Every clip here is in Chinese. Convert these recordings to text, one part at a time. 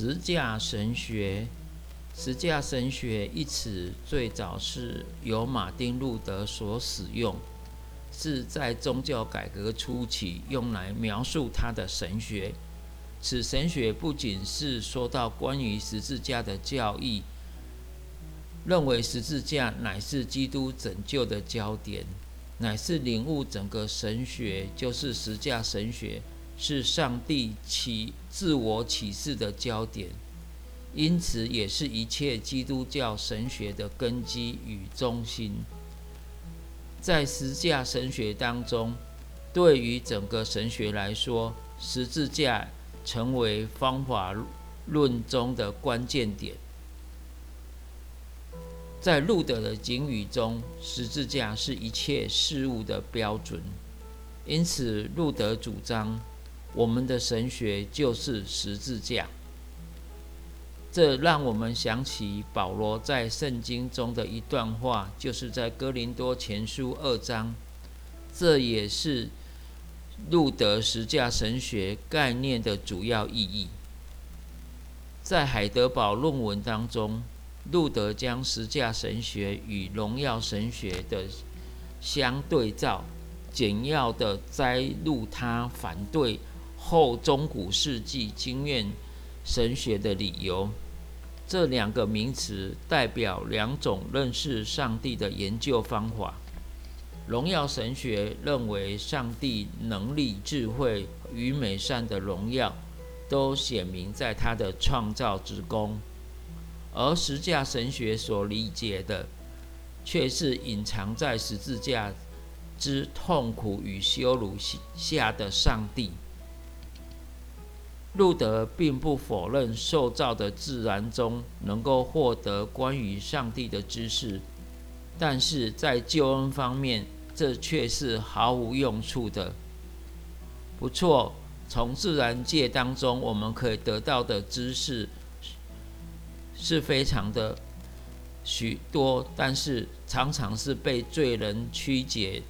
十字架神学，十字架神学一词最早是由马丁路德所使用，是在宗教改革初期用来描述他的神学。此神学不仅是说到关于十字架的教义，认为十字架乃是基督拯救的焦点，乃是领悟整个神学，就是十字架神学。是上帝启自我启示的焦点，因此也是一切基督教神学的根基与中心。在十字架神学当中，对于整个神学来说，十字架成为方法论中的关键点。在路德的警语中，十字架是一切事物的标准，因此路德主张。我们的神学就是十字架，这让我们想起保罗在圣经中的一段话，就是在哥林多前书二章。这也是路德十架神学概念的主要意义。在海德堡论文当中，路德将十架神学与荣耀神学的相对照，简要的摘录他反对。后中古世纪经验神学的理由，这两个名词代表两种认识上帝的研究方法。荣耀神学认为上帝能力、智慧与美善的荣耀都显明在他的创造之功，而十架神学所理解的却是隐藏在十字架之痛苦与羞辱下的上帝。路德并不否认受造的自然中能够获得关于上帝的知识，但是在救恩方面，这却是毫无用处的。不错，从自然界当中我们可以得到的知识是非常的许多，但是常常是被罪人曲解。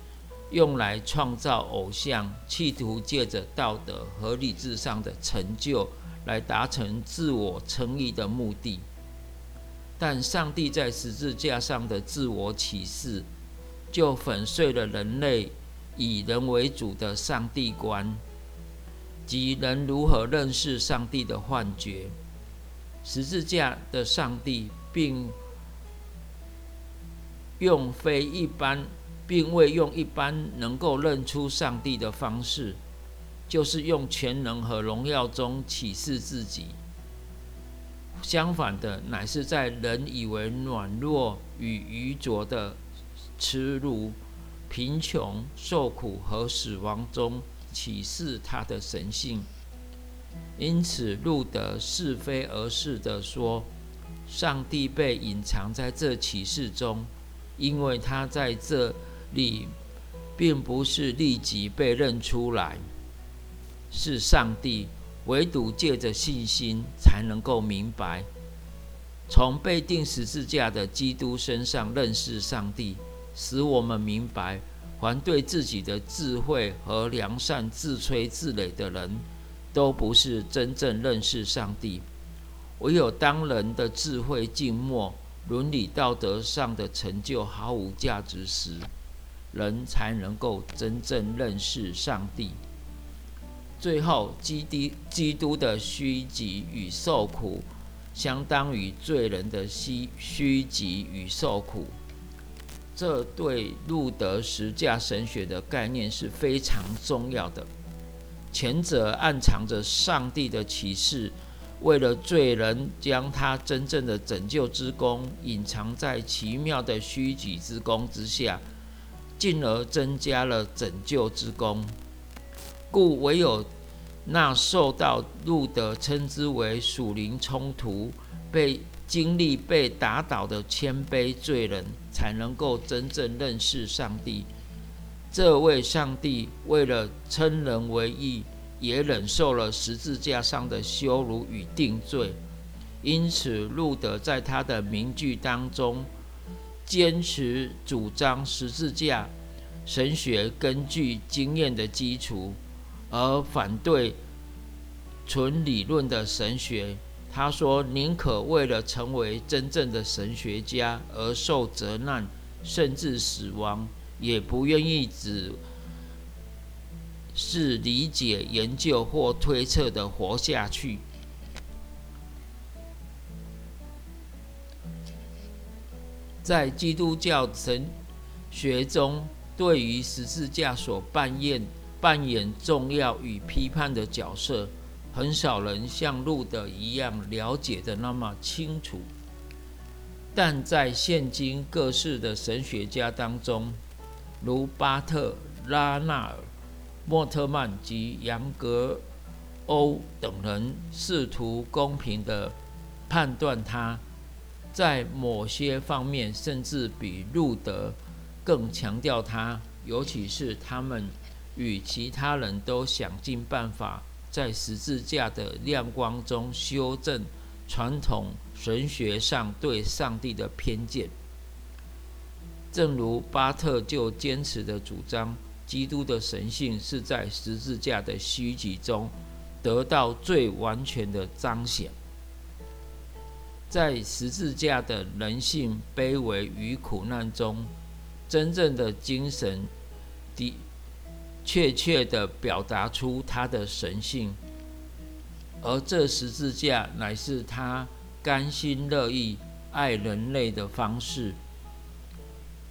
用来创造偶像，企图借着道德和理智上的成就来达成自我称义的目的。但上帝在十字架上的自我启示，就粉碎了人类以人为主的上帝观及人如何认识上帝的幻觉。十字架的上帝，并用非一般。并未用一般能够认出上帝的方式，就是用全能和荣耀中启示自己。相反的，乃是在人以为软弱与愚拙的耻辱、贫穷、受苦和死亡中启示他的神性。因此，路德是非而是的说，上帝被隐藏在这启示中，因为他在这。你并不是立即被认出来，是上帝唯独借着信心才能够明白。从被钉十字架的基督身上认识上帝，使我们明白，凡对自己的智慧和良善自吹自擂的人，都不是真正认识上帝。唯有当人的智慧静默，伦理道德上的成就毫无价值时，人才能够真正认识上帝。最后，基督基督的虚极与受苦，相当于罪人的虚虚极与受苦。这对路德十架神学的概念是非常重要的。前者暗藏着上帝的启示，为了罪人将他真正的拯救之功隐藏在奇妙的虚己之功之下。进而增加了拯救之功，故唯有那受到路德称之为属灵冲突、被经历被打倒的谦卑罪人，才能够真正认识上帝。这位上帝为了称人为义，也忍受了十字架上的羞辱与定罪。因此，路德在他的名句当中。坚持主张十字架神学根据经验的基础，而反对纯理论的神学，他说：“宁可为了成为真正的神学家而受责难，甚至死亡，也不愿意只是理解、研究或推测的活下去。”在基督教神学中，对于十字架所扮演扮演重要与批判的角色。很少人像路德一样了解的那么清楚，但在现今各式的神学家当中，如巴特、拉纳尔、莫特曼及杨格欧等人，试图公平的判断他，在某些方面甚至比路德更强调他，尤其是他们与其他人都想尽办法。在十字架的亮光中修正传统神学上对上帝的偏见，正如巴特就坚持的主张，基督的神性是在十字架的虚己中得到最完全的彰显。在十字架的人性卑微与苦难中，真正的精神的。确切地表达出他的神性，而这十字架乃是他甘心乐意爱人类的方式，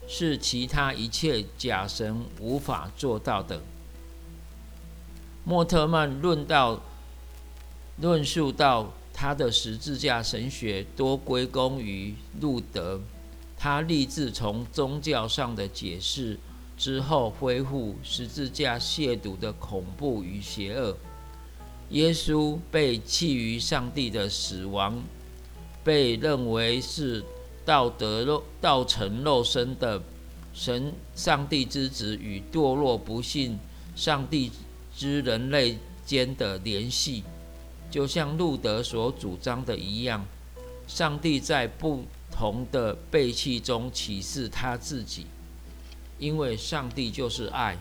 是其他一切假神无法做到的。莫特曼论到论述到他的十字架神学多归功于路德，他立志从宗教上的解释。之后恢复十字架亵渎的恐怖与邪恶，耶稣被弃于上帝的死亡，被认为是道德肉道成肉身的神上帝之子与堕落不信上帝之人类间的联系，就像路德所主张的一样，上帝在不同的背弃中启示他自己。因为上帝就是爱，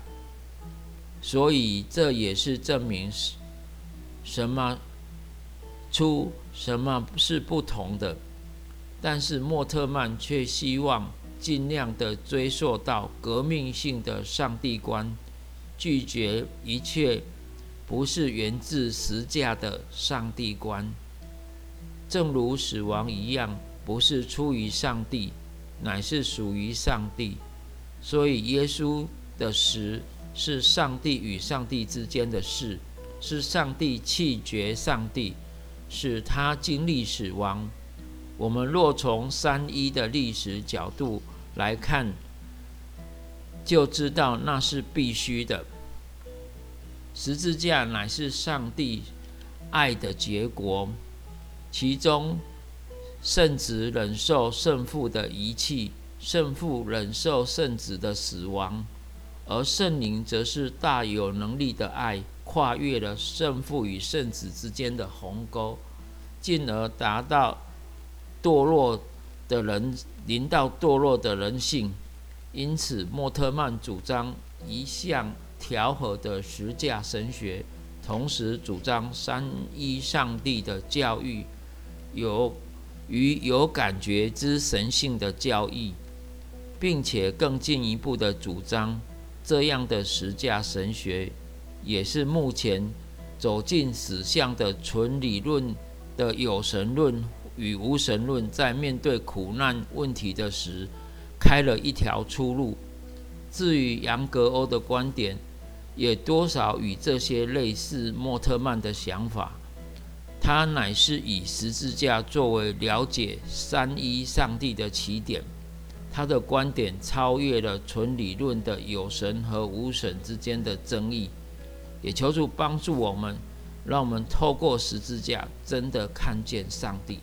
所以这也是证明什么出什么是不同的。但是莫特曼却希望尽量的追溯到革命性的上帝观，拒绝一切不是源自实架的上帝观。正如死亡一样，不是出于上帝，乃是属于上帝。所以，耶稣的死是上帝与上帝之间的事，是上帝弃绝上帝，使他经历死亡。我们若从三一的历史角度来看，就知道那是必须的。十字架乃是上帝爱的结果，其中圣子忍受圣父的遗弃。圣父忍受圣子的死亡，而圣灵则是大有能力的爱，跨越了圣父与圣子之间的鸿沟，进而达到堕落的人临到堕落的人性。因此，莫特曼主张一向调和的十架神学，同时主张三一上帝的教育，有与有感觉之神性的教义。并且更进一步的主张，这样的实价神学，也是目前走进史相的纯理论的有神论与无神论，在面对苦难问题的时，开了一条出路。至于杨格欧的观点，也多少与这些类似莫特曼的想法。他乃是以十字架作为了解三一上帝的起点。他的观点超越了纯理论的有神和无神之间的争议，也求助帮助我们，让我们透过十字架真的看见上帝。